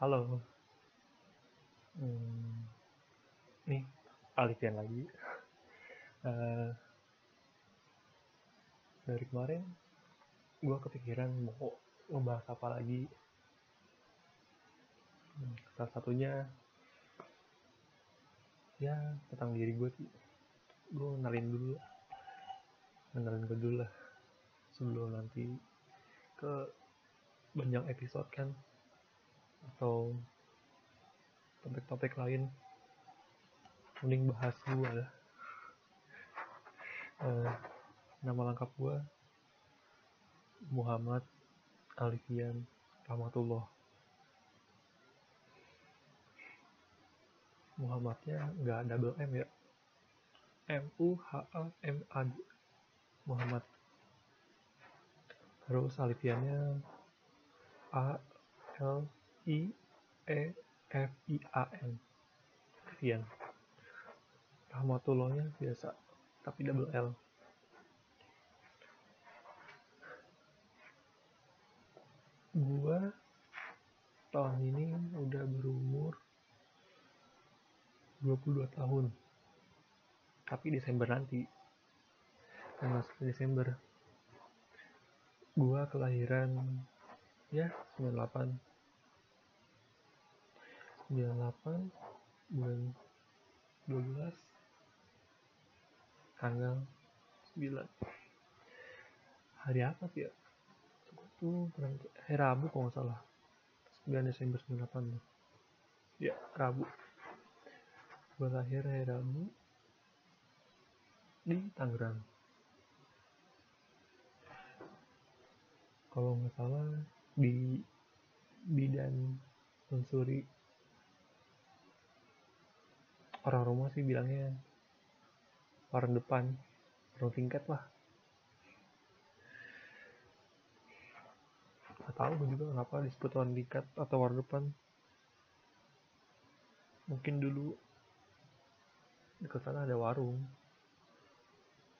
Halo. Hmm, nih, Alifian lagi. Eh, dari kemarin, gue kepikiran mau ngebahas apa lagi. Hmm, salah satunya, ya tentang diri gue sih. Gue kenalin dulu, kenalin gue dulu lah. Sebelum nanti ke banyak episode kan, atau topik-topik lain. Mending bahas gue lah. Uh, nama lengkap gue Muhammad Alifian Rahmatullah. Muhammadnya nggak double M ya? M U H A M A D. Muhammad. Terus Alifiannya A L I E F I A N. Fian Rahmatullahnya biasa tapi double L. Gua tahun ini udah berumur 22 tahun. Tapi Desember nanti. Tanggal 1 Desember. Gua kelahiran ya 98 98 bulan 12 tanggal 9 hari apa sih ya? Itu hari Rabu kalau nggak salah. 9 Desember 98 ya Rabu. Gue lahir hari Rabu di Tangerang. Kalau nggak salah di bidan Mensuri orang rumah sih bilangnya warung depan warung tingkat lah. Nggak tahu juga kenapa disebut warung tingkat atau warung depan. Mungkin dulu dekat sana ada warung.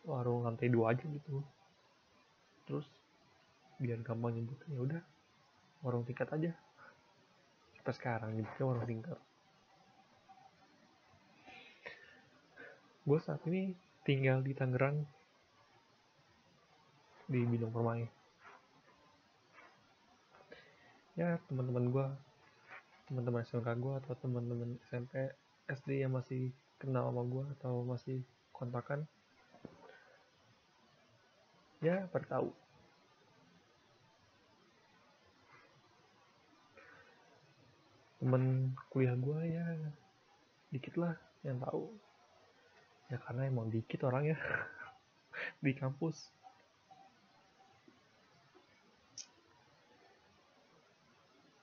Warung lantai dua aja gitu. Terus biar gampang nyebutnya ya udah warung tingkat aja. Sampai sekarang nyebutnya warung tingkat gue saat ini tinggal di Tangerang di Bidang Permai. Ya teman-teman gue teman-teman SMK gue atau teman-teman SMP SD yang masih kenal sama gue atau masih kontakan ya pada tahu. Temen kuliah gue ya dikit lah yang tahu ya karena emang dikit orang ya di kampus.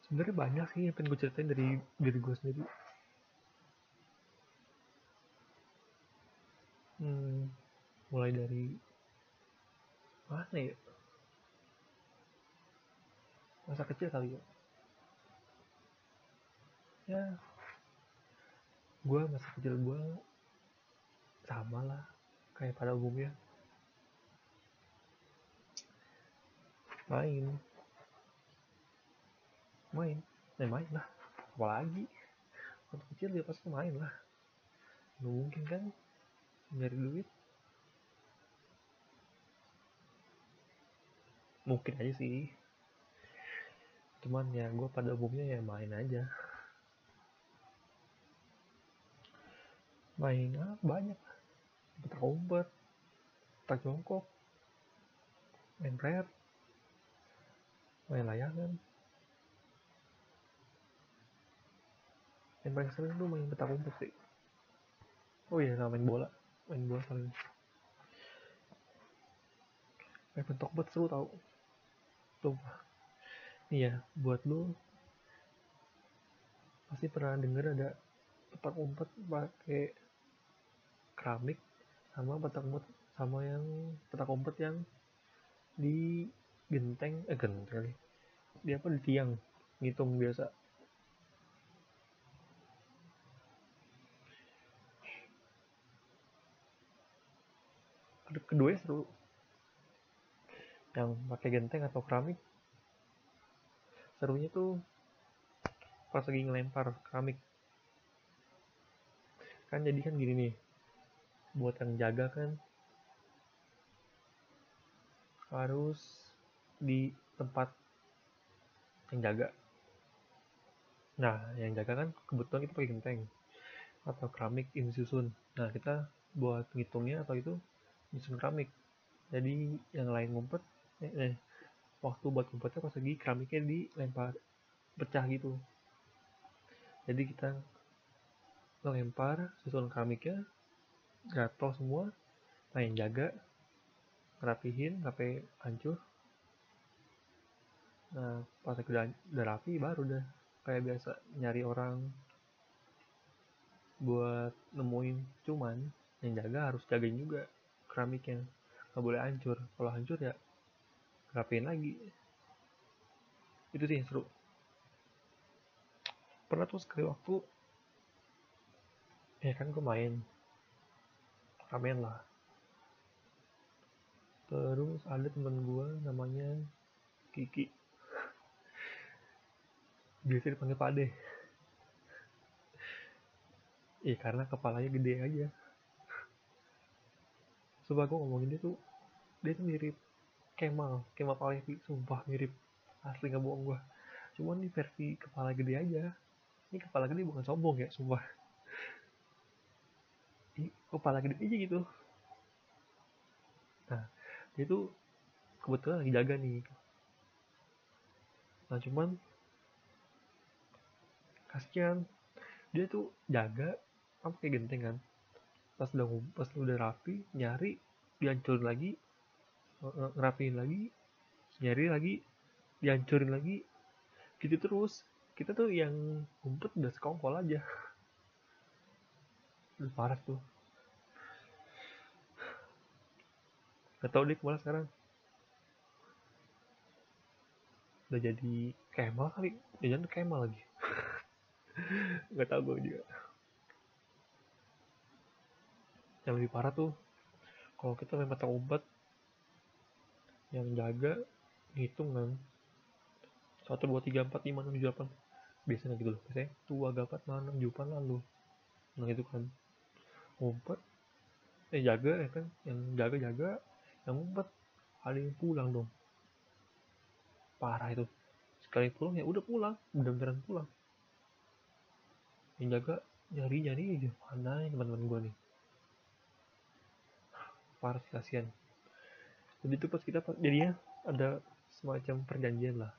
Sebenarnya banyak sih yang pengen gue ceritain dari diri gue sendiri. Hmm, mulai dari mana ya? Masa kecil kali ya? Ya gue masa kecil gue sama lah kayak pada umumnya. Main. Main. Ya main lah. Apalagi? Waktu kecil dia pasti main lah. Nggak mungkin kan nyari duit? Mungkin aja sih. Cuman ya gue pada umumnya ya main aja. Main ah, banyak petak umpet jongkok main prayer main layangan. Yang paling sering tuh main petak umpet sih. Oh iya sama main bola. Main bola paling main petak umpet seru tau. Tuh iya buat lu pasti pernah denger ada petak umpet pakai keramik sama petak umpet sama yang petak umpet yang di genteng eh genteng di apa di tiang ngitung biasa. Kedua seru. Yang pakai genteng atau keramik. Serunya tuh pas lagi ngelempar keramik. Kan jadi kan gini nih buat yang jaga kan. Harus di tempat yang jaga. Nah yang jaga kan kebetulan kita pakai genteng atau keramik ini susun. Nah kita buat ngitungnya atau itu nyusun keramik. Jadi yang lain ngumpet eh, eh waktu buat ngumpetnya pas lagi keramiknya dilempar pecah gitu. Jadi kita ngelempar susun keramiknya gatel semua nah yang jaga ngerapihin sampai hancur. Nah pas udah, udah rapi baru udah kayak biasa nyari orang buat nemuin. Cuman yang jaga harus jagain juga keramiknya nggak boleh hancur. Kalau hancur ya rapiin lagi. Itu sih seru. Pernah tuh sekali waktu ya kan gue main ramen lah. Terus ada temen gue namanya Kiki. Biasa dipanggil Pade iya karena kepalanya gede aja. Coba gue ngomongin dia tuh dia tuh mirip Kemal. Kemal Palevi sumpah mirip. Asli nggak bohong gue cuman di versi kepala gede aja. Ini kepala gede bukan sombong ya sumpah kepala gede aja gitu. Nah dia tuh kebetulan lagi jaga nih. Nah cuman kasihan dia tuh jaga apa kayak genteng kan. Pas udah pas udah rapi nyari dihancurin lagi ngerapiin lagi nyari lagi dihancurin lagi gitu terus. Kita tuh yang ngumpet udah sekongkol aja udah parah tuh. Gak tau dia ke mana sekarang. Udah jadi Kemal kali. Jangan Kemal lagi. Gak tau gue juga. Yang lebih parah tuh Kalau kita main petak umpet Yang jaga kan. Satu dua tiga empat lima enam tujuh delapan. Biasanya gitu loh. Biasanya dua gapat enam tujuh delapan lalu nah itu kan umpet eh jaga ya kan yang jaga jaga yang ngumpet. Ada yang pulang dong. Parah itu. Sekali pulang ya udah pulang. Bener-beneran pulang. Yang jaga nyari nyari aja. Mana ya teman-teman gue nih? Parah sih kasihan. Jadi itu pas kita jadinya ada semacam perjanjian lah.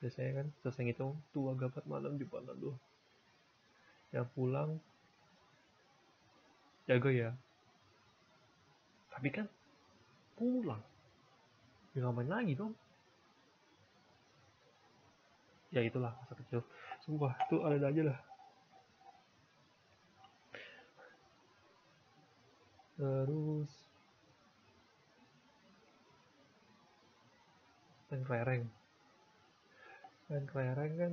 Biasanya kan selesai ngitung tuh agak malam di mana tuh yang pulang jaga ya. Tapi kan pulang. Ya main lagi dong ya itulah masa kecil. Sumpah itu ada aja lah. Terus main kelereng. Main kelereng kan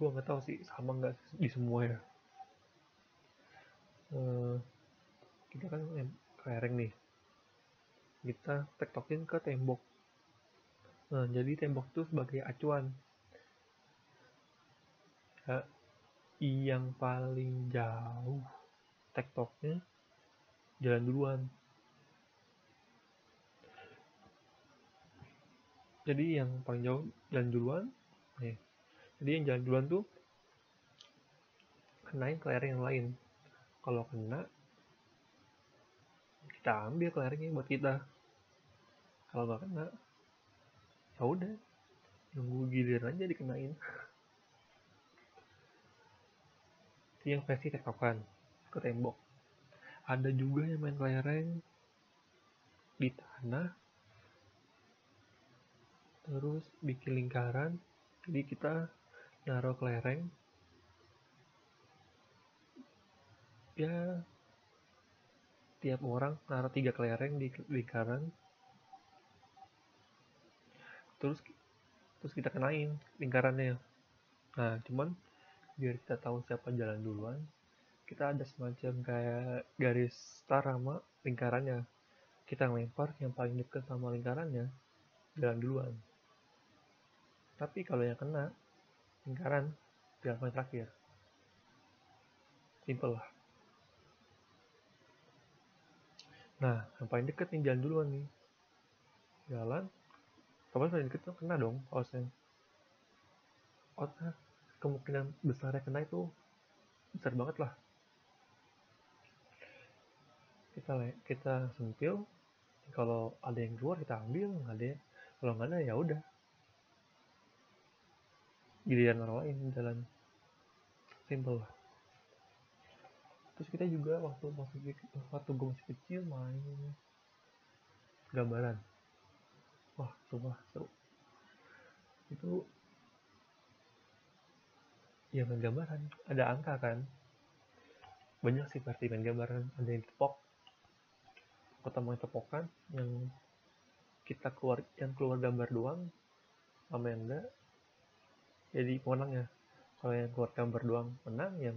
gue nggak tahu sih sama nggak di semua ya uh, kita kan kelereng nih. Kita tektokin ke tembok. Nah jadi tembok itu sebagai acuan. Ya, yang paling jauh tektoknya jalan duluan. Jadi yang paling jauh jalan duluan nih. Jadi yang jalan duluan tuh kenain kelereng yang lain kalau kena kita ambil kelerengnya buat kita. Kalau nggak kena ya udah nunggu giliran aja dikenain. Itu yang versi tektokan ke tembok. Ada juga yang main kelereng di tanah terus bikin lingkaran. Jadi kita naruh kelereng ya tiap orang naruh tiga kelereng di lingkaran terus terus kita kenain lingkarannya. Nah cuman biar kita tahu siapa jalan duluan kita ada semacam kayak garis star sama lingkarannya. Kita lempar yang paling dekat sama lingkarannya jalan duluan. Tapi kalau yang kena lingkaran tinggal poin terakhir. Simple lah nah yang paling deket nih jalan duluan nih. Jalan? Kapan paling deket tuh? Kena dong osnya outnya kemungkinan besarnya kena itu besar banget lah. Kita kita sentil kalau ada yang keluar kita ambil nggak ada kalau nggak ada ya udah. Giliran orang lain jalan. Simple lah terus kita juga waktu masih waktu gue masih kecil main gambaran. Wah coba seru. Itu ya main gambaran. Ada angka kan? Banyak sih berarti main gambaran. Ada yang tepok. Ketemu yang tepokan yang kita keluar yang keluar gambar doang sama yang enggak. Jadi pemenang ya kalau yang keluar gambar doang menang yang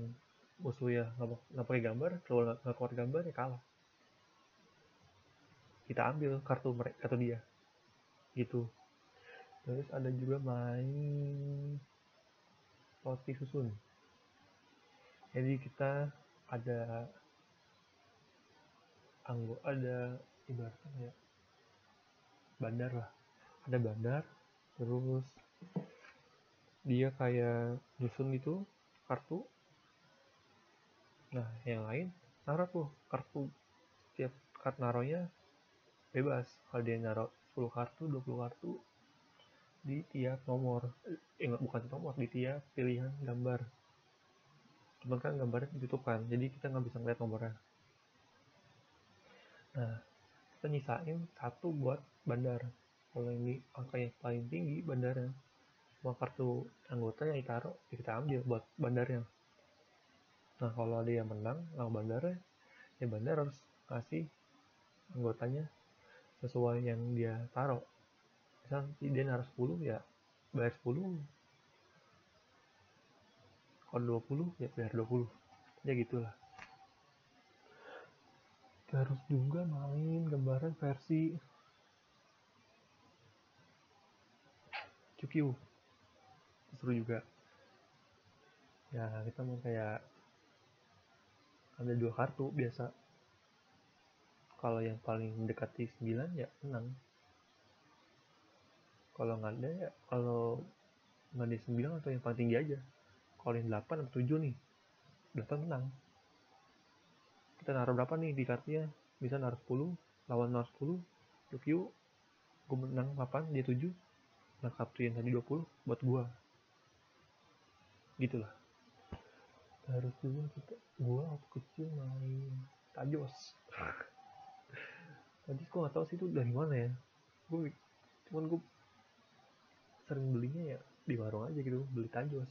musuh ya nggak pakai gambar keluar nggak keluar gambar ya kalah. Kita ambil kartu mereka kartu dia. Gitu. Terus ada juga main roti susun. Jadi kita ada anggo ada ibaratnya ya bandar lah. Ada bandar terus dia kayak nyusun gitu kartu nah yang lain naruh tuh kartu setiap kartu naruhnya bebas. Kalau dia naruh 10 kartu 20 kartu di tiap nomor. Eh bukan nomor di tiap pilihan gambar. Cuman kan gambarnya ditutup kan jadi kita nggak bisa ngeliat nomornya. Nah kita nyisain satu buat bandar. Kalau ini angka yang paling tinggi bandarnya. Semua kartu anggota yang ditaruh ya kita ambil buat bandarnya nah kalau ada yang menang sama bandarnya ya bandar harus kasih anggotanya sesuai yang dia taruh. Misal dia naruh 10 ya bayar 10 kalau 20 ya bayar 20 ya gitulah. Terus juga main gambaran versi QQ seru juga. Ya kita mau kayak ada dua kartu biasa. Kalau yang paling mendekati 9 ya menang kalau nggak ada ya kalau nggak ada 9 atau yang paling tinggi aja. Kalau yang 8 atau 7 nih 8 menang kita naruh berapa nih di kartunya? Bisa naruh 10 lawan naruh 10 review gue menang 8 dia 7 nah kartu yang tadi 20 buat gua. Gitulah harus juga kita gua waktu kecil main tajos. Tadi gua nggak tahu sih itu dari mana ya. Gue cuman gue sering belinya ya di warung aja gitu beli tajos.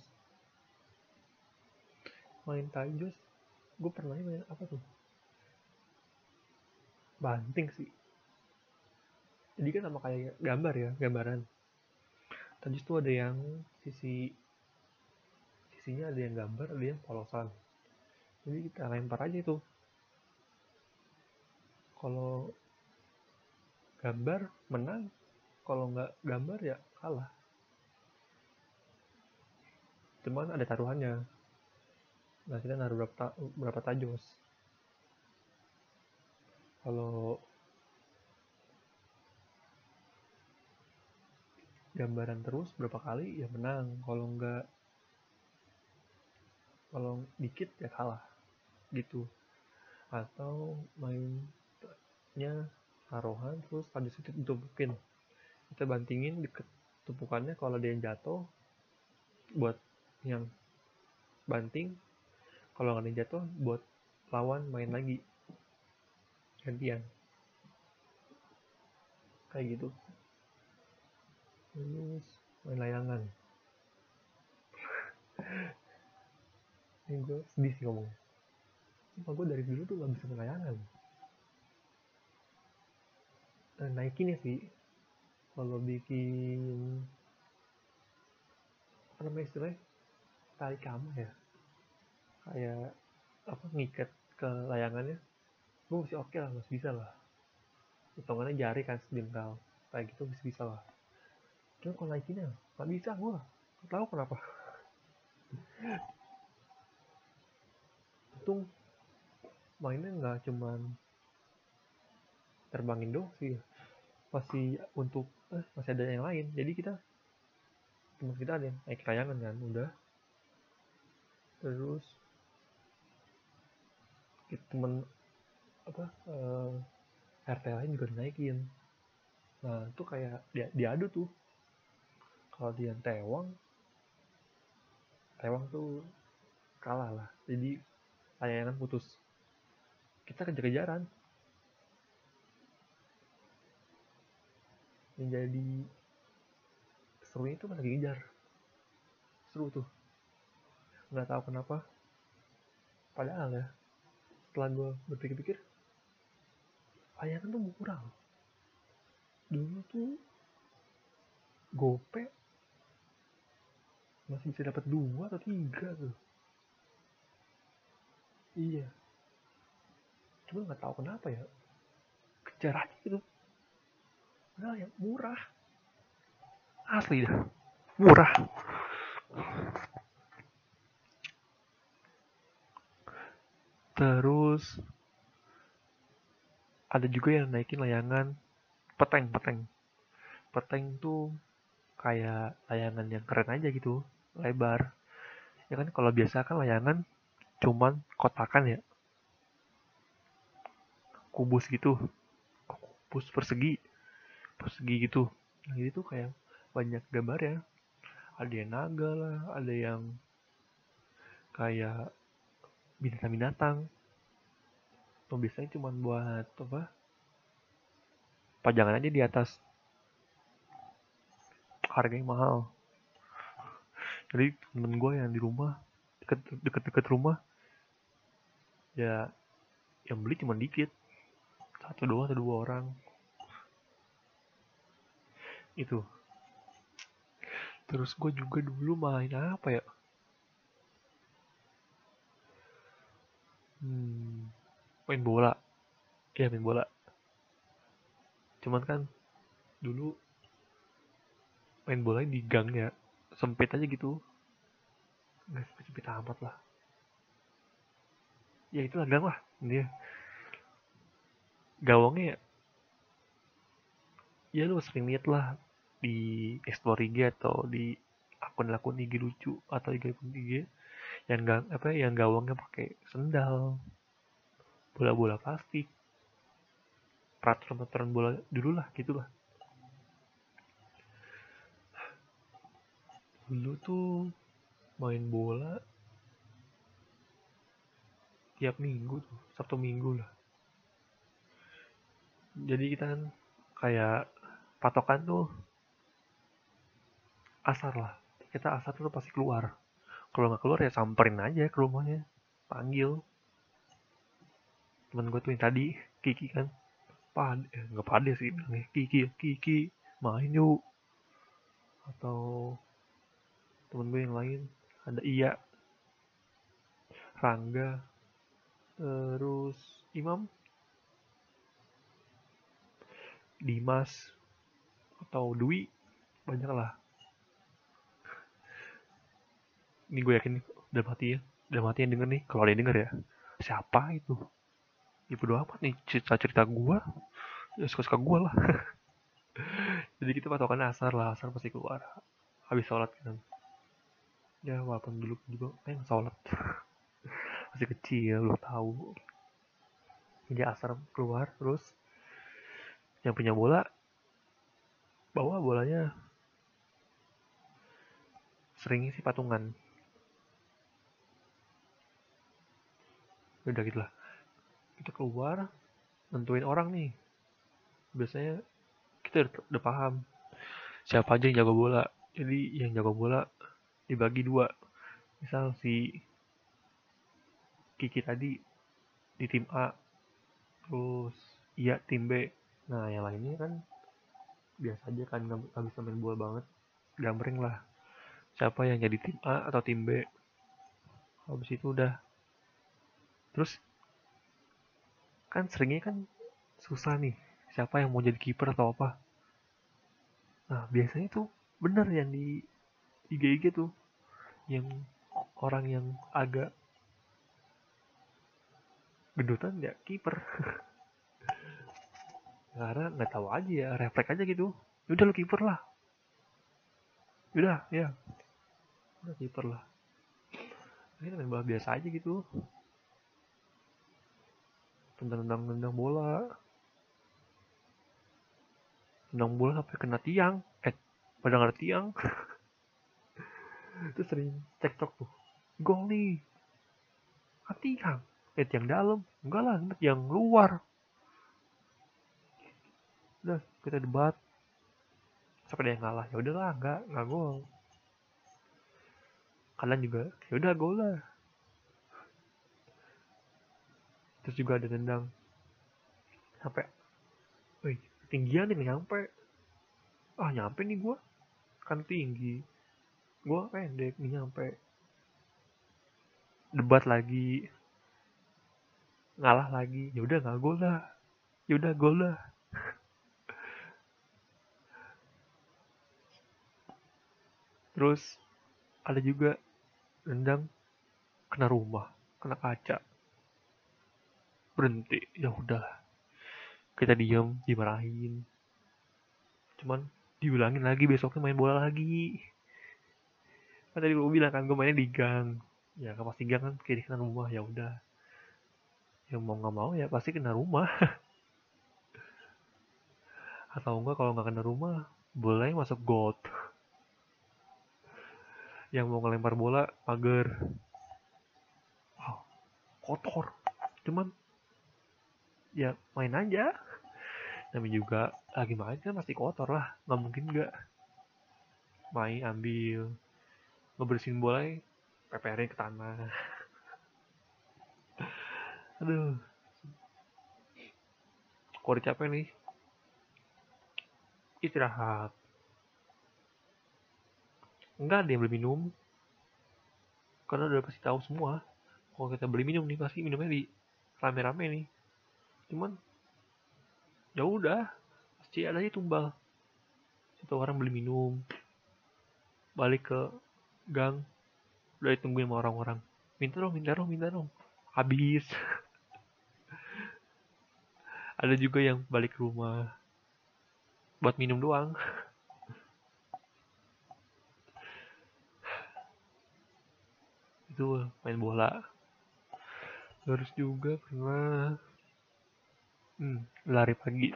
Main tajos gue pernah main apa tuh? Banting sih. Jadi kan sama kayak gambar ya gambaran. Tajos tuh ada yang sisi sisinya ada yang gambar ada yang polosan. Jadi kita lempar aja itu. Kalau gambar menang. Kalau nggak gambar ya kalah. Cuman ada taruhannya. Nah kita naruh berapa ta berapa tajos. Kalau gambaran terus berapa kali ya menang. Kalau enggak kalau dikit ya kalah gitu. Atau mainnya taruhan terus pada situ ditumpukin. Kita bantingin deket tumpukannya kalau ada yang jatuh buat yang banting. Kalau nggak ada yang jatuh buat lawan main lagi. Gantian. Kayak gitu. Terus main layangan ini gue sedih sih ngomong. Sumpah gue dari dulu tuh gak bisa main layangan nah, naikin ya sih. Kalau bikin apa namanya istilahnya? Tali kamu ya. Kayak apa ngikat ke layangannya. Gue masih oke okay lah masih bisa lah. Hitungannya jari kan sedengkal kayak gitu masih bisa lah. Cuma kalau naikinnya nggak bisa gue nggak tahu kenapa untung mainnya nggak cuman terbangin dong sih. Masih untuk eh, masih ada yang lain. Jadi kita teman kita ada yang naik layangan kan udah. Terus temen apa uh, eh, RT lain juga naikin nah itu kayak dia diadu tuh. Kalau dia tewang tewang tuh kalah lah. Jadi layangan putus. Kita kejar-kejaran yang jadi serunya itu pas lagi ngejar. Seru tuh. Nggak tahu kenapa. Padahal ya setelah gue berpikir-pikir layangan tuh murah dulu tuh gope masih bisa dapat dua atau tiga tuh iya. Cuma nggak tahu kenapa ya. Kejar aja gitu. Padahal yang murah. Asli dah. Murah. Terus ada juga yang naikin layangan peteng peteng. Peteng tuh kayak layangan yang keren aja gitu lebar. Ya kan kalau biasa kan layangan cuman kotakan ya. Kubus gitu. Kubus persegi. Persegi gitu. Nah ini tuh kayak banyak gambar ya ada yang naga lah ada yang kayak binatang-binatang. Tuh biasanya cuma buat apa? Pajangan aja di atas. Harganya mahal. Jadi temen gue yang di rumah deket deket deket rumah ya yang beli cuma dikit. Satu dua atau dua orang. Itu. Terus gue juga dulu main apa ya? Hmm main bola. Iya main bola. Cuman kan dulu main bola di gang ya sempit aja gitu. Nggak sempit sempit amat lah ya itu gang lah. Dia gawangnya ya ya lu sering lihat lah di explore IG atau di akun-akun IG lucu atau IG akun IG yang gang apa yang gawangnya pakai sendal bola-bola plastik peraturan-peraturan bola dulu lah gitulah dulu tuh main bola tiap minggu tuh sabtu minggu lah. Jadi kita kan kayak patokan tuh asar lah. Kita asar tuh pasti keluar. Kalau nggak keluar ya samperin aja ke rumahnya. Panggil. Teman gue tuh yang tadi Kiki kan. Pade eh, nggak pade sih bilangnya. Kiki Kiki main yuk. Atau temen gue yang lain ada Iya Rangga terus Imam? Dimas atau Dwi? Banyak lah. Ini gue yakin udah mati ya. Udah mati yang denger nih. Kalau ada yang denger ya. Siapa itu? Ya bodo amat nih cerita-cerita gue ya suka-suka gue lah. Jadi kita patokan asar lah asar pasti keluar. Habis sholat kan ya walaupun dulu juga pengen sholat masih kecil lo tahu. Jadi asar keluar terus yang punya bola bawa bolanya. Seringnya sih patungan. Udah gitu lah kita keluar nentuin orang nih. Biasanya kita udah paham siapa aja yang jago bola. Jadi yang jago bola dibagi dua. Misal si Kiki tadi di tim A. Terus iya tim B. Nah yang lainnya kan biasa aja kan nggak bisa main bola banget. Gambring lah. Siapa yang jadi tim A atau tim B? Habis itu udah. Terus kan seringnya kan susah nih siapa yang mau jadi kiper atau apa. Nah biasanya tuh bener yang di IG IG tuh yang orang yang agak gendutan ya kiper. Karena nggak tahu aja ya refleks aja gitu. Udah lu kiper lah. Udah ya udah kiper lah. Ini main bola biasa aja gitu. Tendang-tendang bola. Tendang bola sampai kena tiang. Eh pada nggak tiang. Itu sering cekcok tuh. Gol nih. Tiang eh tiang dalam? Enggak lah yang luar. Udah kita debat. Sampai dia ngalah? Ya udahlah nggak nggak gol. Kalian juga ya udah gol lah. Terus juga ada tendang sampai wih tinggian nih nyampe. Ah nyampe nih gua. Kan tinggi. Gua pendek nih nyampe. Debat lagi ngalah lagi ya udah nggak gol lah ya udah gol lah terus ada juga rendang kena rumah kena kaca. Berhenti ya udah kita diem dimarahin. Cuman diulangin lagi besoknya main bola lagi. Kan tadi gue bilang kan gue mainnya di gang. Ya kan pasti gang kan kayak kena rumah ya udah yang mau nggak mau ya pasti kena rumah. Atau enggak kalau nggak kena rumah boleh masuk got. Yang mau ngelempar bola pagar wow, kotor. Cuman ya main aja. Tapi juga lagi main kan pasti kotor lah. Nggak mungkin nggak. Main ambil. Ngebersihin bola peperin ke tanah aduh. Kok capek nih. Istirahat. Enggak ada yang beli minum. Karena udah pasti tahu semua. Kalau kita beli minum nih pasti minumnya di rame-rame nih. Cuman ya udah. Pasti ada aja tumbal. Satu orang beli minum. Balik ke gang. Udah ditungguin sama orang-orang. Minta dong minta dong minta dong. Habis ada juga yang balik rumah buat minum doang. Itu main bola. Terus juga pernah hmm, lari pagi.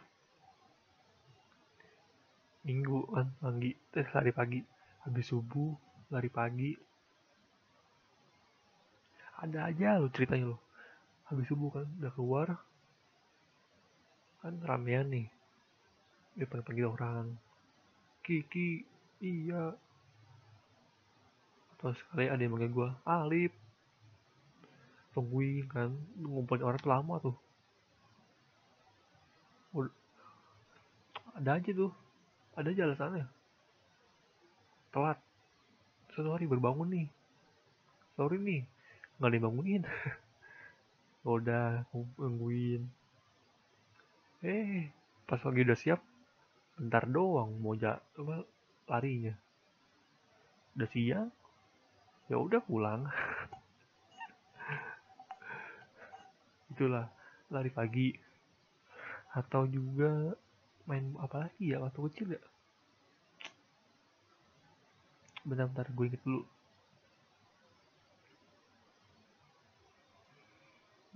Minggu kan pagi terus lari pagi. Habis subuh lari pagi. Ada aja lo ceritanya lo habis subuh kan udah keluar kan ramean nih. Pergi orang. Kiki iya. Terus sekali ada yang manggil gue Alip. Tungguin kan ngumpulin orang tuh lama tuh. Ada aja tuh. Ada aja alasannya. Telat. Satu hari berbangun nih. Sorry nih nggak ada yang bangunin. Udah nungguin eh pas lagi udah siap bentar doang mau jatuh larinya. Udah siang ya udah pulang. Itulah lari pagi. Atau juga main apa lagi ya waktu kecil ya? Bentar-bentar gue inget dulu.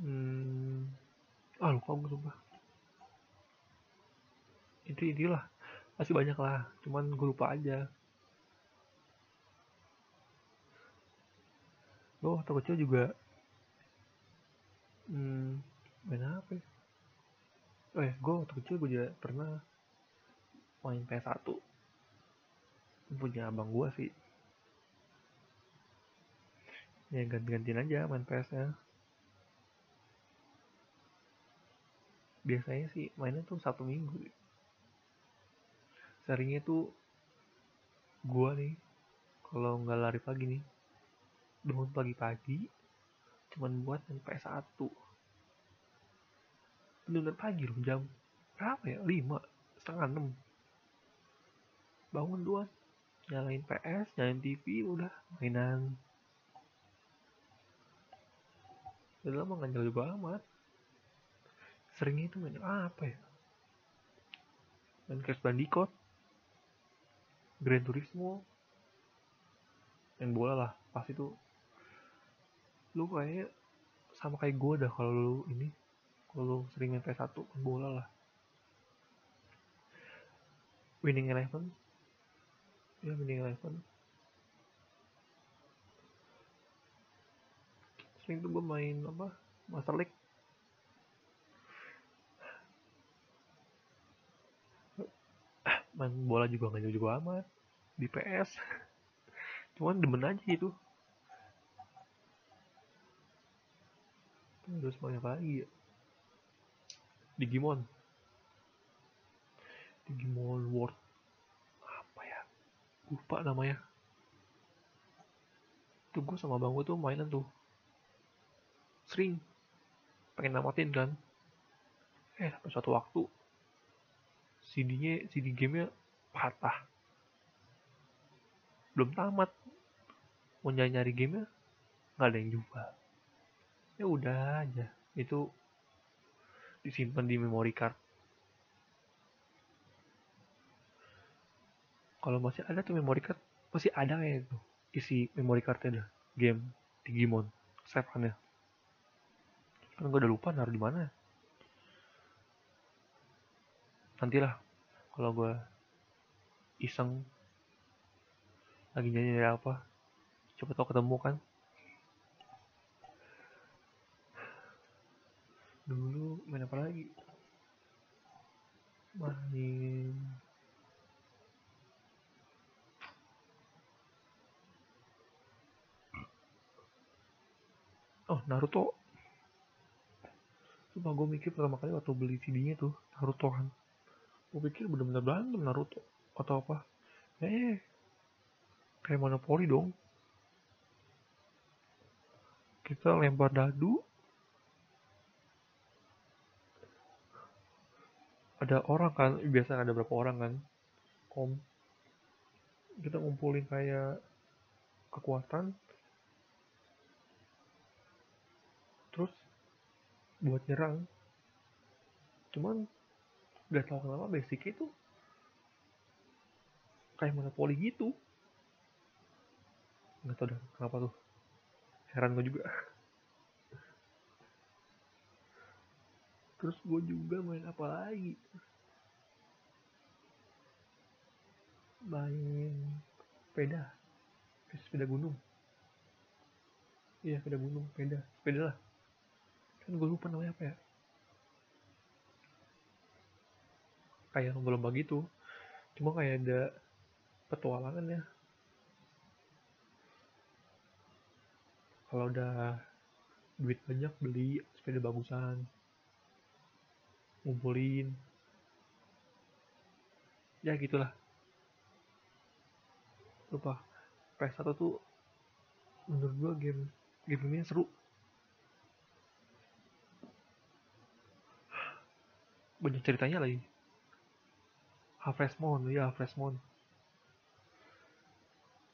Hmm ah lupa gue sumpah itu inilah. Masih banyak lah cuman gue lupa aja. Gue waktu kecil juga hmm, main apa ya? Oh gue waktu kecil gue juga pernah main PS1 punya abang gue sih. Ya ganti-gantian aja main PS nya biasanya sih mainnya tuh satu minggu seringnya tuh gue nih kalau nggak lari pagi nih. Bangun pagi-pagi cuman buat main PS1 bener-bener pagi loh jam berapa ya? 5 setengah 6 bangun duluan nyalain PS nyalain TV udah mainan. Udah lama nggak jago juga amat. Seringnya itu main apa ya? Main Crash Bandicoot Gran Turismo main bola lah. Pas itu lu kayaknya sama kayak gue dah kalau lu ini kalau lu sering main PS1 main bola lah. Winning Eleven. Ya Winning Eleven. Sering tuh gue main apa Master League main bola juga nggak jauh-jauh amat. Di PS cuman demen aja gitu terus main apa lagi ya. Digimon. Digimon World. Apa ya? Lupa namanya. Tuh gue sama bang gue tuh mainan tuh. Sering pengen namatin kan. Eh sampai suatu waktu CD-nya CD gamenya patah. Belum tamat. Mau nyari nyari gamenya nggak ada yang jual ya udah aja. Itu disimpan di memory card. Kalau masih ada tuh memory card masih ada kayak itu. Isi memory cardnya ada game Digimon. Save-nya kan gue udah lupa naruh di mana nantilah kalau gue iseng lagi nyanyi dari apa coba tau ketemu kan. Dulu main apa lagi? Main oh Naruto. Sumpah gue mikir pertama kali waktu beli CD-nya tuh Naruto kan gue pikir bener-bener berantem Naruto. Atau apa? Eh kayak monopoli dong. Kita lempar dadu. Ada orang kan biasa ada berapa orang kan? Om kita ngumpulin kayak kekuatan. Terus buat nyerang. Cuman gak tau kenapa basicnya itu kayak monopoli gitu. Nggak tau dah kenapa tuh? Heran gue juga. Terus gue juga main apa lagi? Main sepeda. Sepeda gunung. Iya sepeda gunung sepeda. Sepeda lah. Kan gue lupa namanya apa ya kayak lomba-lomba gitu. Cuma kayak ada petualangan ya. Kalau udah duit banyak beli sepeda bagusan. Ngumpulin. Ya gitulah. Lupa. PS1 tuh menurut gua game game ini seru. Banyak ceritanya lagi Harvest Moon ya Harvest Moon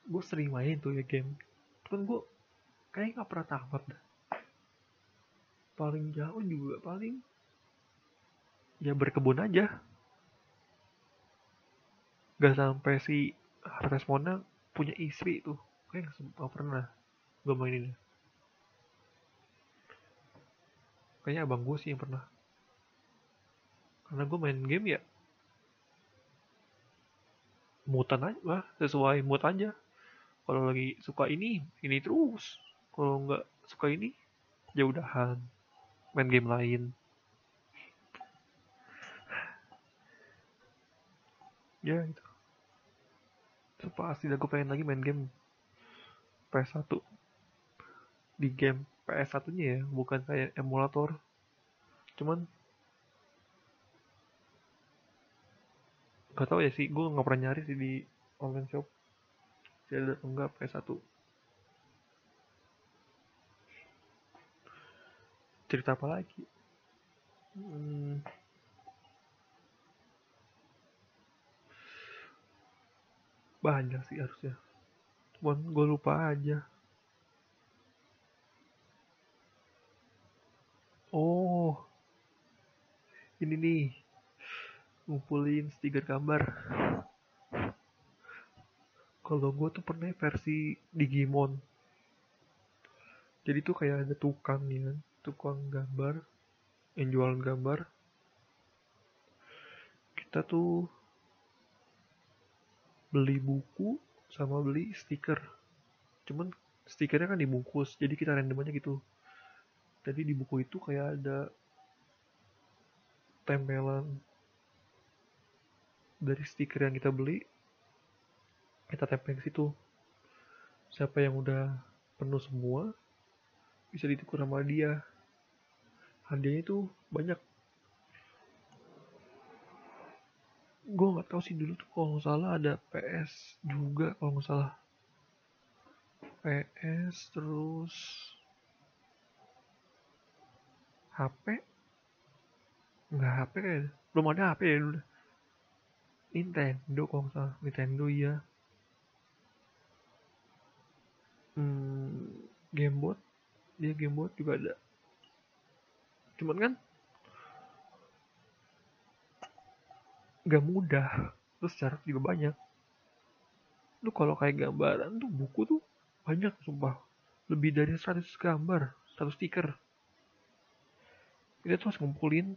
gue sering main tuh ya game. Cuman gue kayak nggak pernah tamat dah paling jauh juga paling ya berkebun aja. Gak sampai si Harvest Moon punya istri tuh. Kayak nggak pernah gue mainin. Kayaknya abang gue sih yang pernah. Karena gue main game ya mutan aja lah sesuai mood aja. Kalau lagi suka ini ini terus. Kalau nggak suka ini ya udahan main game lain. Ya itu. Itu pasti aku pengen lagi main game PS1 di game PS1 nya ya bukan kayak emulator. Cuman gak tau ya sih gue nggak pernah nyari sih di online shop. Jadi enggak PS1 cerita apa lagi? Hmm. banyak sih harusnya. Cuman gue lupa aja. Oh. Ini nih ngumpulin stiker gambar. Kalau gue tuh pernah versi Digimon. Jadi tuh kayak ada tukang ya tukang gambar yang jualan gambar. Kita tuh beli buku sama beli stiker. Cuman stikernya kan dibungkus jadi kita random aja gitu. Jadi di buku itu kayak ada tempelan dari stiker yang kita beli kita tempel ke situ. Siapa yang udah penuh semua bisa ditukar sama dia. Hadiahnya itu banyak. Gue nggak tahu sih dulu tuh kalau nggak salah ada PS juga kalau nggak salah. PS terus HP nggak HP kayak belum ada HP ya dulu Nintendo kalau salah. Nintendo iya. Hmm, Gamebot dia Gamebot juga ada. Cuman kan gak mudah. Terus syarat juga banyak. Lu kalau kayak gambaran tuh buku tuh banyak sumpah. Lebih dari 100 gambar 100 stiker. Kita tuh harus ngumpulin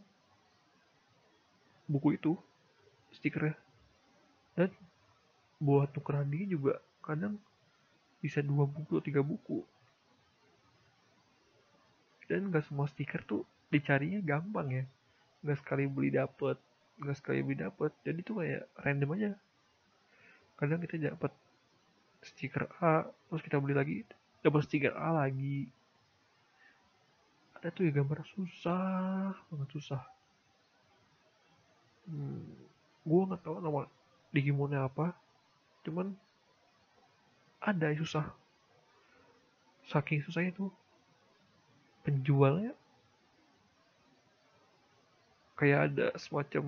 buku itu stikernya dan buat tukeran dia juga kadang bisa dua buku atau tiga buku. Dan gak semua stiker tuh dicarinya gampang ya. Nggak sekali beli dapet nggak sekali beli dapet. Jadi tuh kayak random aja. Kadang kita dapat stiker A terus kita beli lagi dapat stiker A lagi. Ada tuh ya gambar susah banget susah. Hmm, gue nggak tahu nama Digimonnya apa. Cuman ada yang susah. Saking susahnya tuh penjualnya. Kayak ada semacam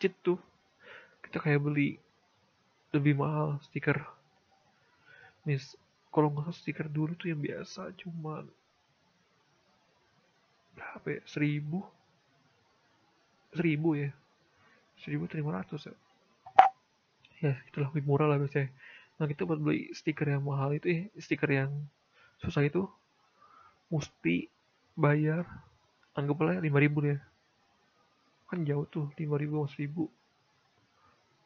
cheat tuh. Kita kayak beli lebih mahal stiker. Mis kalau nggak salah stiker dulu tuh yang biasa cuma berapa ya? Seribu? Seribu ya? Seribu lima ratus ya ya itulah lebih murah lah biasanya. Nah kita buat beli stiker yang mahal itu ya stiker yang susah itu mesti bayar anggaplah lima ribu ya kan jauh tuh 5000 sama 1000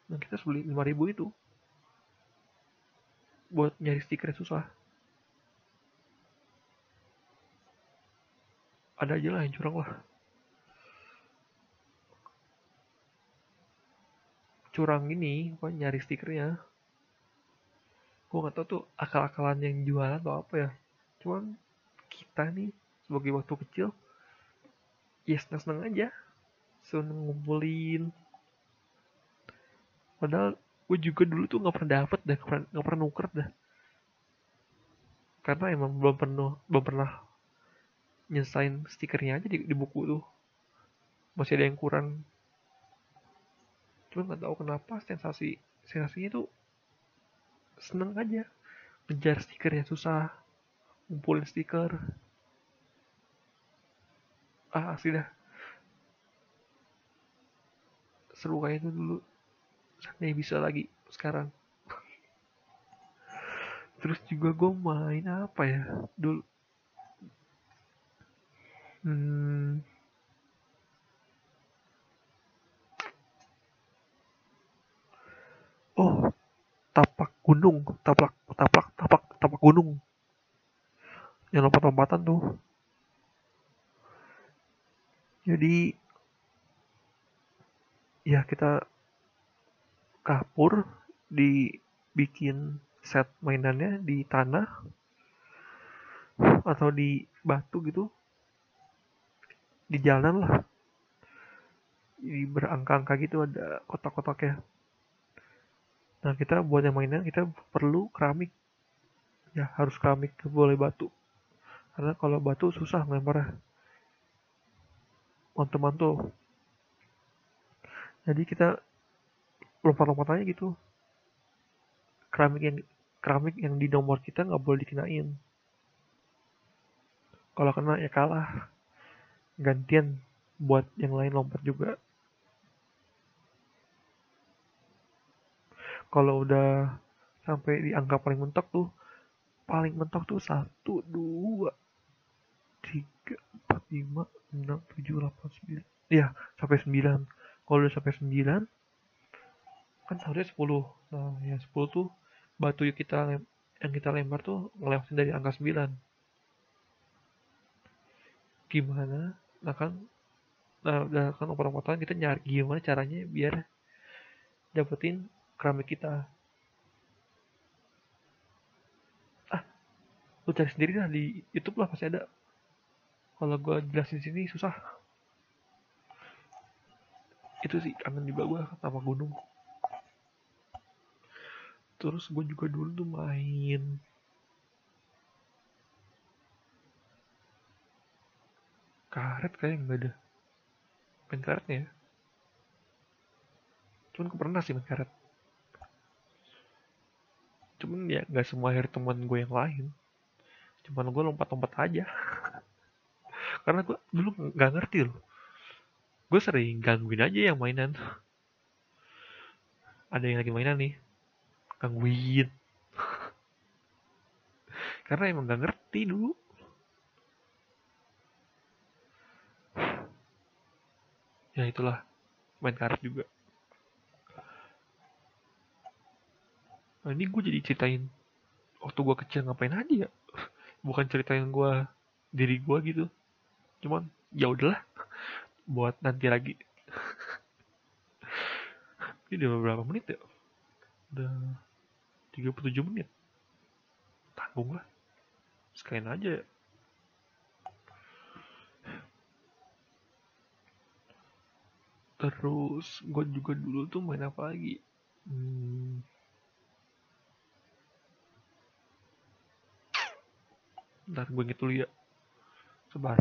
nah kita harus beli 5000 itu buat nyari stiker susah. Ada aja lah yang curang lah curang ini buat nyari stikernya. Gue gak tau tuh akal-akalan yang jualan atau apa ya. Cuman kita nih sebagai waktu kecil ya seneng-seneng aja. Seneng ngumpulin. Padahal gue juga dulu tuh nggak pernah dapet dah nggak pernah nuker dah. Karena emang belum pernah belum pernah nyesain stikernya aja di, di buku tuh. Masih ada yang kurang cuma nggak tahu kenapa sensasi sensasinya tuh seneng aja. Ngejar stikernya susah ngumpulin stiker. Ah asli dah. Seru kayak itu dulu. Seandainya bisa lagi sekarang. Terus juga gue main apa ya? Dulu. Hmm, oh tapak gunung tapak tapak tapak tapak gunung. Yang lompat-lompatan tuh. Jadi ya kita kapur dibikin set mainannya di tanah atau di batu gitu. Di jalan lah. Jadi berangka-angka gitu ada kotak-kotaknya nah kita buat yang mainan kita perlu keramik. Ya harus keramik boleh batu. Karena kalau batu susah ngelemparnya mantul-mantul. Jadi kita lompat-lompatannya gitu. Keramik yang keramik yang di nomor kita nggak boleh dikenain. Kalau kena ya kalah. Gantian buat yang lain lompat juga kalau udah sampai di angka paling mentok tuh paling mentok tuh satu dua tiga empat lima enam tujuh delapan sembilan. Ya sampai sembilan. Kalau udah sampai sembilan kan seharusnya sepuluh. Nah ya sepuluh tuh batu yang kita yang kita lempar tuh ngelewatin dari angka sembilan. Gimana? Nah kan nah udah kan opor-oporan kita nyari gimana caranya biar dapetin keramik kita. Ah lu cari sendiri lah di YouTube lah pasti ada. Kalau gue jelasin sini susah. Itu sih kangen juga gue sama gunung. Terus gue juga dulu tuh main. Karet kayak nggak ada. Main karetnya ya. Cuman pernah sih main karet cuman ya nggak semua akhir teman gue yang lain. Cuman gue lompat-lompat aja. Karena gue dulu nggak ngerti loh. Gue sering gangguin aja yang mainan. Ada yang lagi mainan nih. Gangguin. Karena emang nggak ngerti dulu. Ya itulah. Main karet juga nah, ini gue jadi ceritain waktu gue kecil ngapain aja ya? Bukan ceritain gue diri gue gitu. Cuman ya udahlah buat nanti lagi. Ini udah berapa menit ya? Udah 37 menit. Tanggung lah. Sekalian aja ya. Terus gue juga dulu tuh main apa lagi? Hmm, Ntar gue inget dulu ya. Sebar.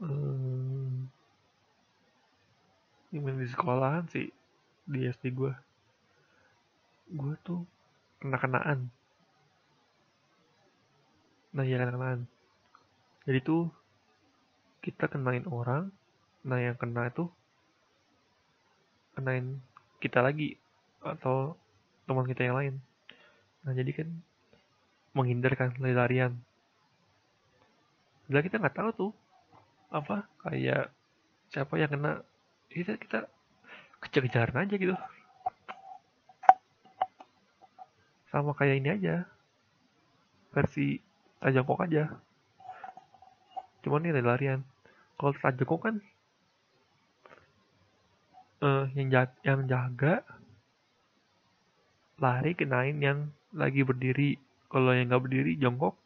Hmm, ini main di sekolahan sih. Di SD gue. Gue tuh kena-kenaan. Nah ya kena-kenaan. Jadi tuh kita kenain orang. Nah yang kena itu kenain kita lagi atau teman kita yang lain nah jadi kan menghindarkan lari-larian. Bila kita nggak tahu tuh apa kayak siapa yang kena kita kita kejar-kejaran aja gitu. Sama kayak ini aja versi tajangkok aja. Cuman ini lari-larian. Kalau tajangkok kan uh, yang jaga, yang jaga lari kenain yang lagi berdiri. Kalau yang nggak berdiri jongkok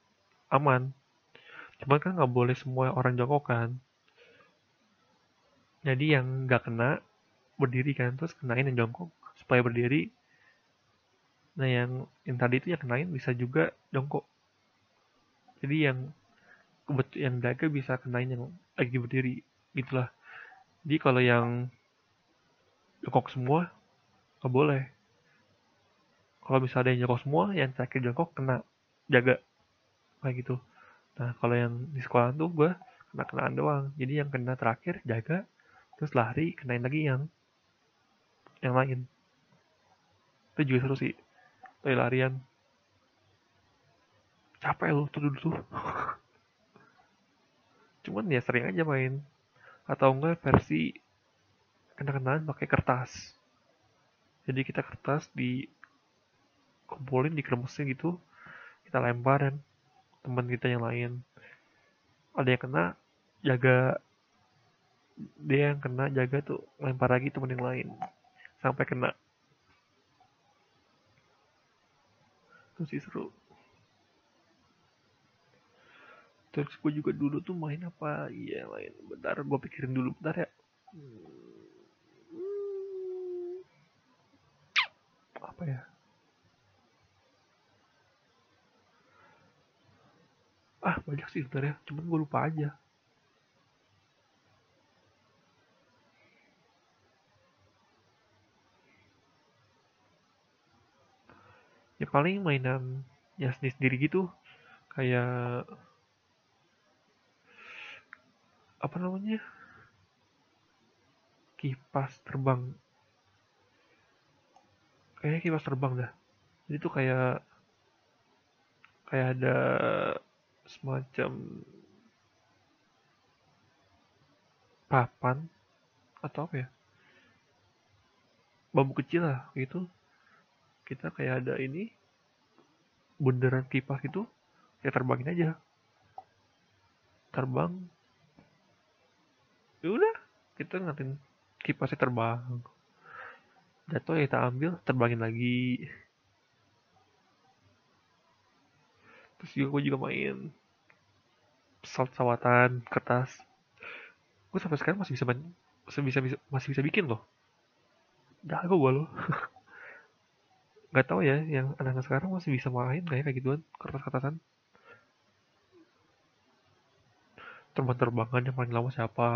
aman. Cuman kan nggak boleh semua orang jongkok kan. Jadi yang nggak kena berdiri kan terus kenain yang jongkok. Supaya berdiri nah yang yang tadi itu yang kenain bisa juga jongkok. Jadi yang kebetul yang bisa kenain yang lagi berdiri gitulah. Jadi kalau yang jongkok semua nggak boleh kalau misalnya ada yang jongkok semua yang terakhir jongkok kena jaga. Kayak gitu. Nah kalau yang di sekolah tuh gue kena kenaan doang. Jadi yang kena terakhir jaga terus lari kenain lagi yang yang lain. Itu juga seru sih. Lari larian. Capek loh tuh dulu tuh. Cuman ya sering aja main. Atau enggak versi kena-kenaan pakai kertas. Jadi kita kertas di kumpulin dikremesin gitu. Kita lempar dan teman kita yang lain. Ada yang kena jaga. Dia yang kena jaga tuh lempar lagi teman yang lain. Sampai kena. Itu sih seru. Terus gue juga dulu tuh main apa? Iya main. Bentar gue pikirin dulu. Bentar ya. Hmm. apa ya ah banyak sih sebenarnya. Cuman gue lupa aja. Ya paling mainan ya sendiri sendiri gitu kayak apa namanya? Kipas terbang. Kayak kipas terbang dah. Jadi tuh kayak kayak ada semacam papan atau apa ya? Bambu kecil lah gitu. Kita kayak ada ini bundaran kipas itu ya terbangin aja. Terbang. Ya udah kita ngatin kipasnya terbang. Jatuh ya kita ambil terbangin lagi terus juga gue juga main pesawat pesawatan kertas. Gue sampai sekarang masih bisa masih bisa, masih bisa bikin loh. Jago gue loh. Nggak tahu ya yang anak-anak sekarang masih bisa main kayak kayak gituan kertas-kertasan? Terbang-terbangan yang paling lama siapa?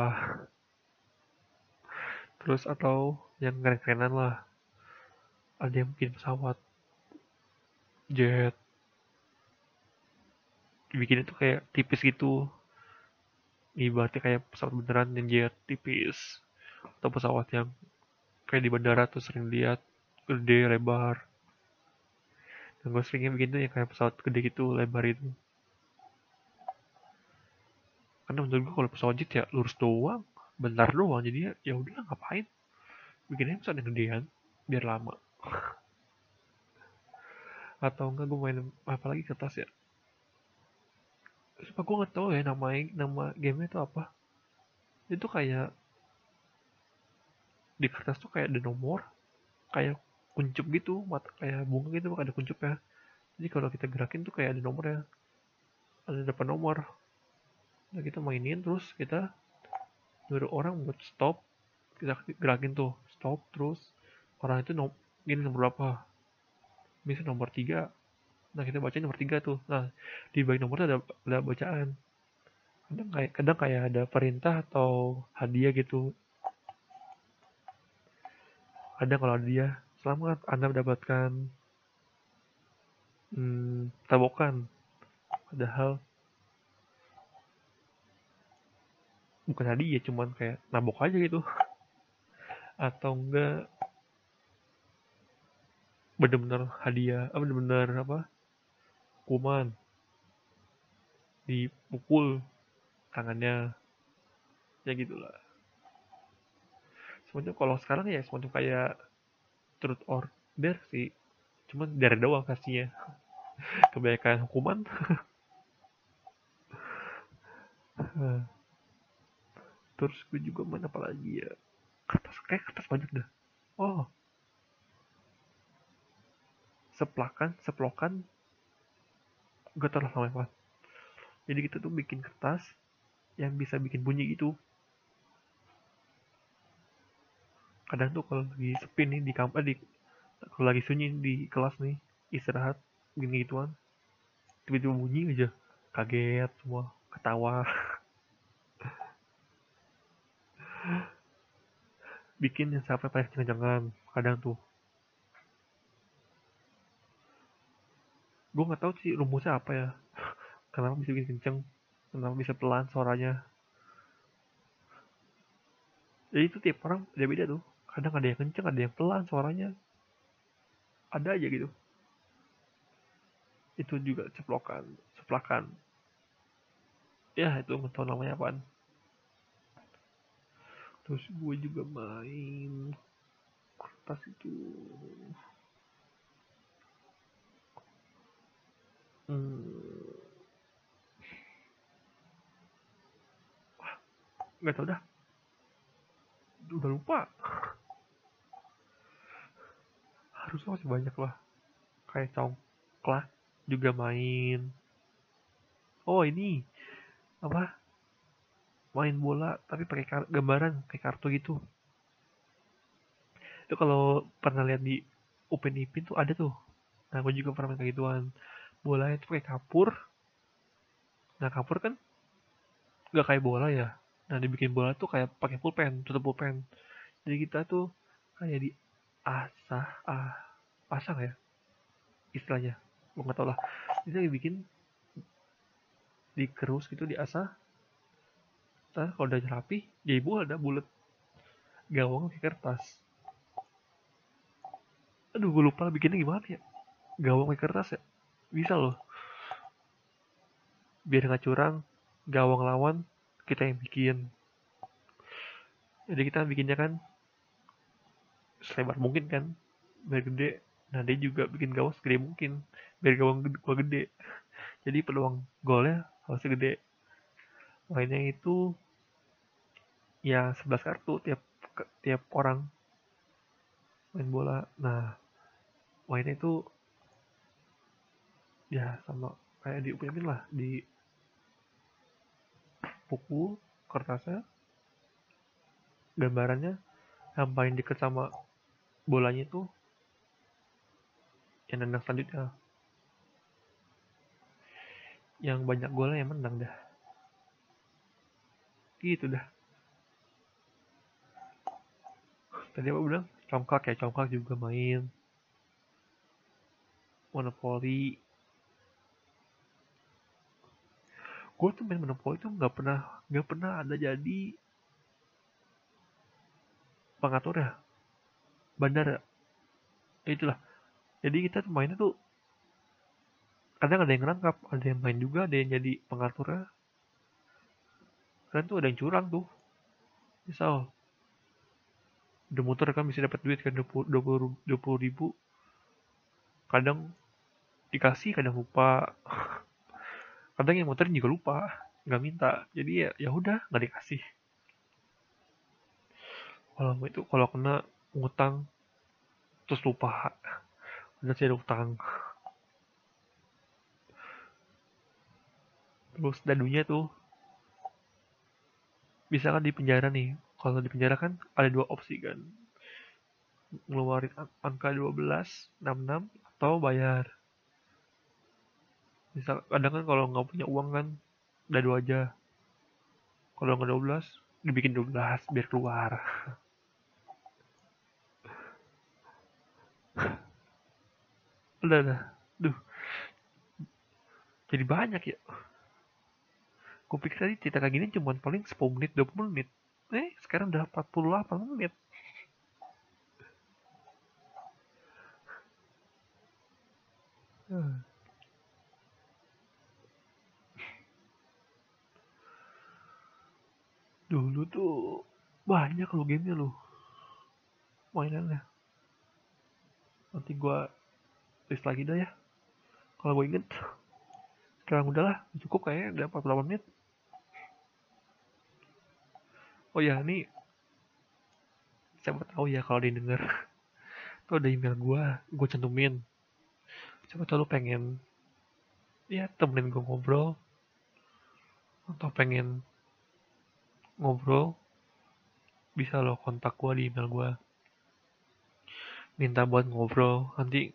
Terus atau yang keren-kerenan lah. Ada yang bikin pesawat jet dibikin itu kayak tipis gitu. Ibaratnya kayak pesawat beneran yang jet tipis. Atau pesawat yang kayak di bandara tuh sering lihat gede lebar. Dan gue seringnya bikin tuh yang kayak pesawat gede gitu lebar itu karena menurut gue kalau pesawat jet ya lurus doang bentar doang. Jadi ya, ya udah ngapain? Bikinnya pesawat yang gedean biar lama. Atau enggak gue main apa lagi kertas ya Sumpah gue gak tau ya nama nama gamenya itu apa. Itu kayak di kertas tuh kayak ada nomor kayak kuncup gitu mata kayak bunga gitu ada kuncup ya jadi kalau kita gerakin tuh kayak ada nomor ya ada depan nomor. Nah kita mainin terus kita nyuruh orang buat stop. Kita gerakin tuh stop terus orang itu nom gini nomor berapa? Bisa nomor tiga nah kita baca nomor tiga tuh. Nah di bagian nomor ada ada bacaan. Kadang kayak kadang kayak ada perintah atau hadiah gitu. Ada kalau dia selamat anda mendapatkan hmm, tabokan. Padahal bukan hadiah cuman kayak nabok aja gitu. Atau enggak bener-bener hadiah apa bener-bener apa kuman dipukul tangannya. Ya gitulah. Semuanya kalau sekarang ya semacam kayak truth order sih. Cuman dari doang kasihnya kebanyakan hukuman. Terus gue juga main apa lagi ya? Kertas kayak kertas banyak dah. Oh. Seplakan seplokan tau lah namanya apa jadi kita tuh bikin kertas yang bisa bikin bunyi gitu. Kadang tuh kalau lagi sepi nih di kamar di kalau lagi sunyi di kelas nih istirahat gini gituan. Tiba-tiba bunyi aja kaget semua ketawa. Bikin yang sampai pada jangan-jangan kadang tuh gue nggak tahu sih rumusnya apa ya. Kenapa bisa bikin kenceng? Kenapa bisa pelan suaranya? Jadi itu tiap orang beda-beda tuh. Kadang ada yang kenceng ada yang pelan suaranya. Ada aja gitu. Itu juga ceplokan ceplakan. Ya itu nggak tahu namanya apaan. Terus gue juga main kertas itu Hmm. Nggak tau dah. Udah lupa. Harusnya masih banyak lah. Kayak congklak juga main. Oh ini apa? Main bola tapi pakai gambaran kayak kartu gitu. Itu kalau pernah lihat di Upin Ipin tuh ada tuh. Nah, gue juga pernah main kayak gituan bolanya itu pakai kapur nah kapur kan nggak kayak bola ya nah dibikin bola tuh kayak pakai pulpen tutup pulpen jadi kita tuh kayak di asah ah pasang ya istilahnya gue nggak tau lah kita dibikin dikerus gitu di asah Ntar kalau udah rapi, jadi bola ada bulat. Gawang pakai kertas. Aduh, gue lupa bikinnya gimana ya. Gawang pakai kertas ya. Bisa loh. Biar nggak curang, gawang lawan kita yang bikin. Jadi kita bikinnya kan selebar mungkin kan, biar gede. Nah dia juga bikin gawang segede mungkin, biar gawang gua gede. Jadi peluang golnya harus gede. Mainnya itu ya 11 kartu tiap tiap orang main bola. Nah, mainnya itu ya sama kayak di UPM lah di buku kertasnya gambarannya yang paling deket sama bolanya itu yang nendang selanjutnya. Yang banyak golnya yang menang dah. Gitu dah. Tadi apa bilang? Congkak ya congkak juga main. Monopoli gue tuh main monopoli tuh nggak pernah nggak pernah ada jadi pengatur ya. Bandar ya. Itulah. Jadi kita tuh mainnya tuh kadang ada yang ngerangkap ada yang main juga ada yang jadi pengaturnya kan tuh ada yang curang tuh. Misal udah muter kan bisa dapat duit kan dua puluh dua puluh ribu. Kadang dikasih kadang lupa kadang yang muterin juga lupa nggak minta. Jadi ya ya udah nggak dikasih. Kalau itu kalau kena ngutang terus lupa. Udah saya utang. Terus dadunya tuh bisa kan di penjara nih. Kalau di penjara kan ada dua opsi kan. Ngeluarin angka 12 66 atau bayar misal kadang kan kalau nggak punya uang kan udah dua aja. Kalau nggak 12 dibikin 12 biar keluar. Udah dah duh. Jadi banyak ya. Gue pikir tadi cerita kayak gini cuma paling 10 menit 20 menit. Eh sekarang udah 48 menit. hmm. dulu tuh banyak lo gamenya lo mainannya. Nanti gua list lagi dah ya. Kalau gue inget sekarang udahlah cukup kayaknya udah 48 menit. Oh ya ini siapa tahu ya kalau didengar tuh ada email gua gue cantumin. Siapa tahu lu pengen ya temenin gue ngobrol. Atau pengen ngobrol bisa lo kontak gue di email gue minta buat ngobrol nanti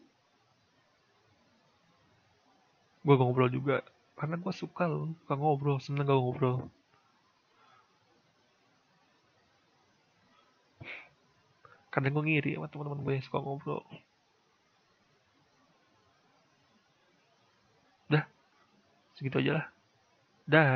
gue ngobrol juga. Karena gue suka lo suka ngobrol seneng gue ngobrol. Kadang gue ngiri sama teman-teman gue yang suka ngobrol. Dah segitu aja lah. Dah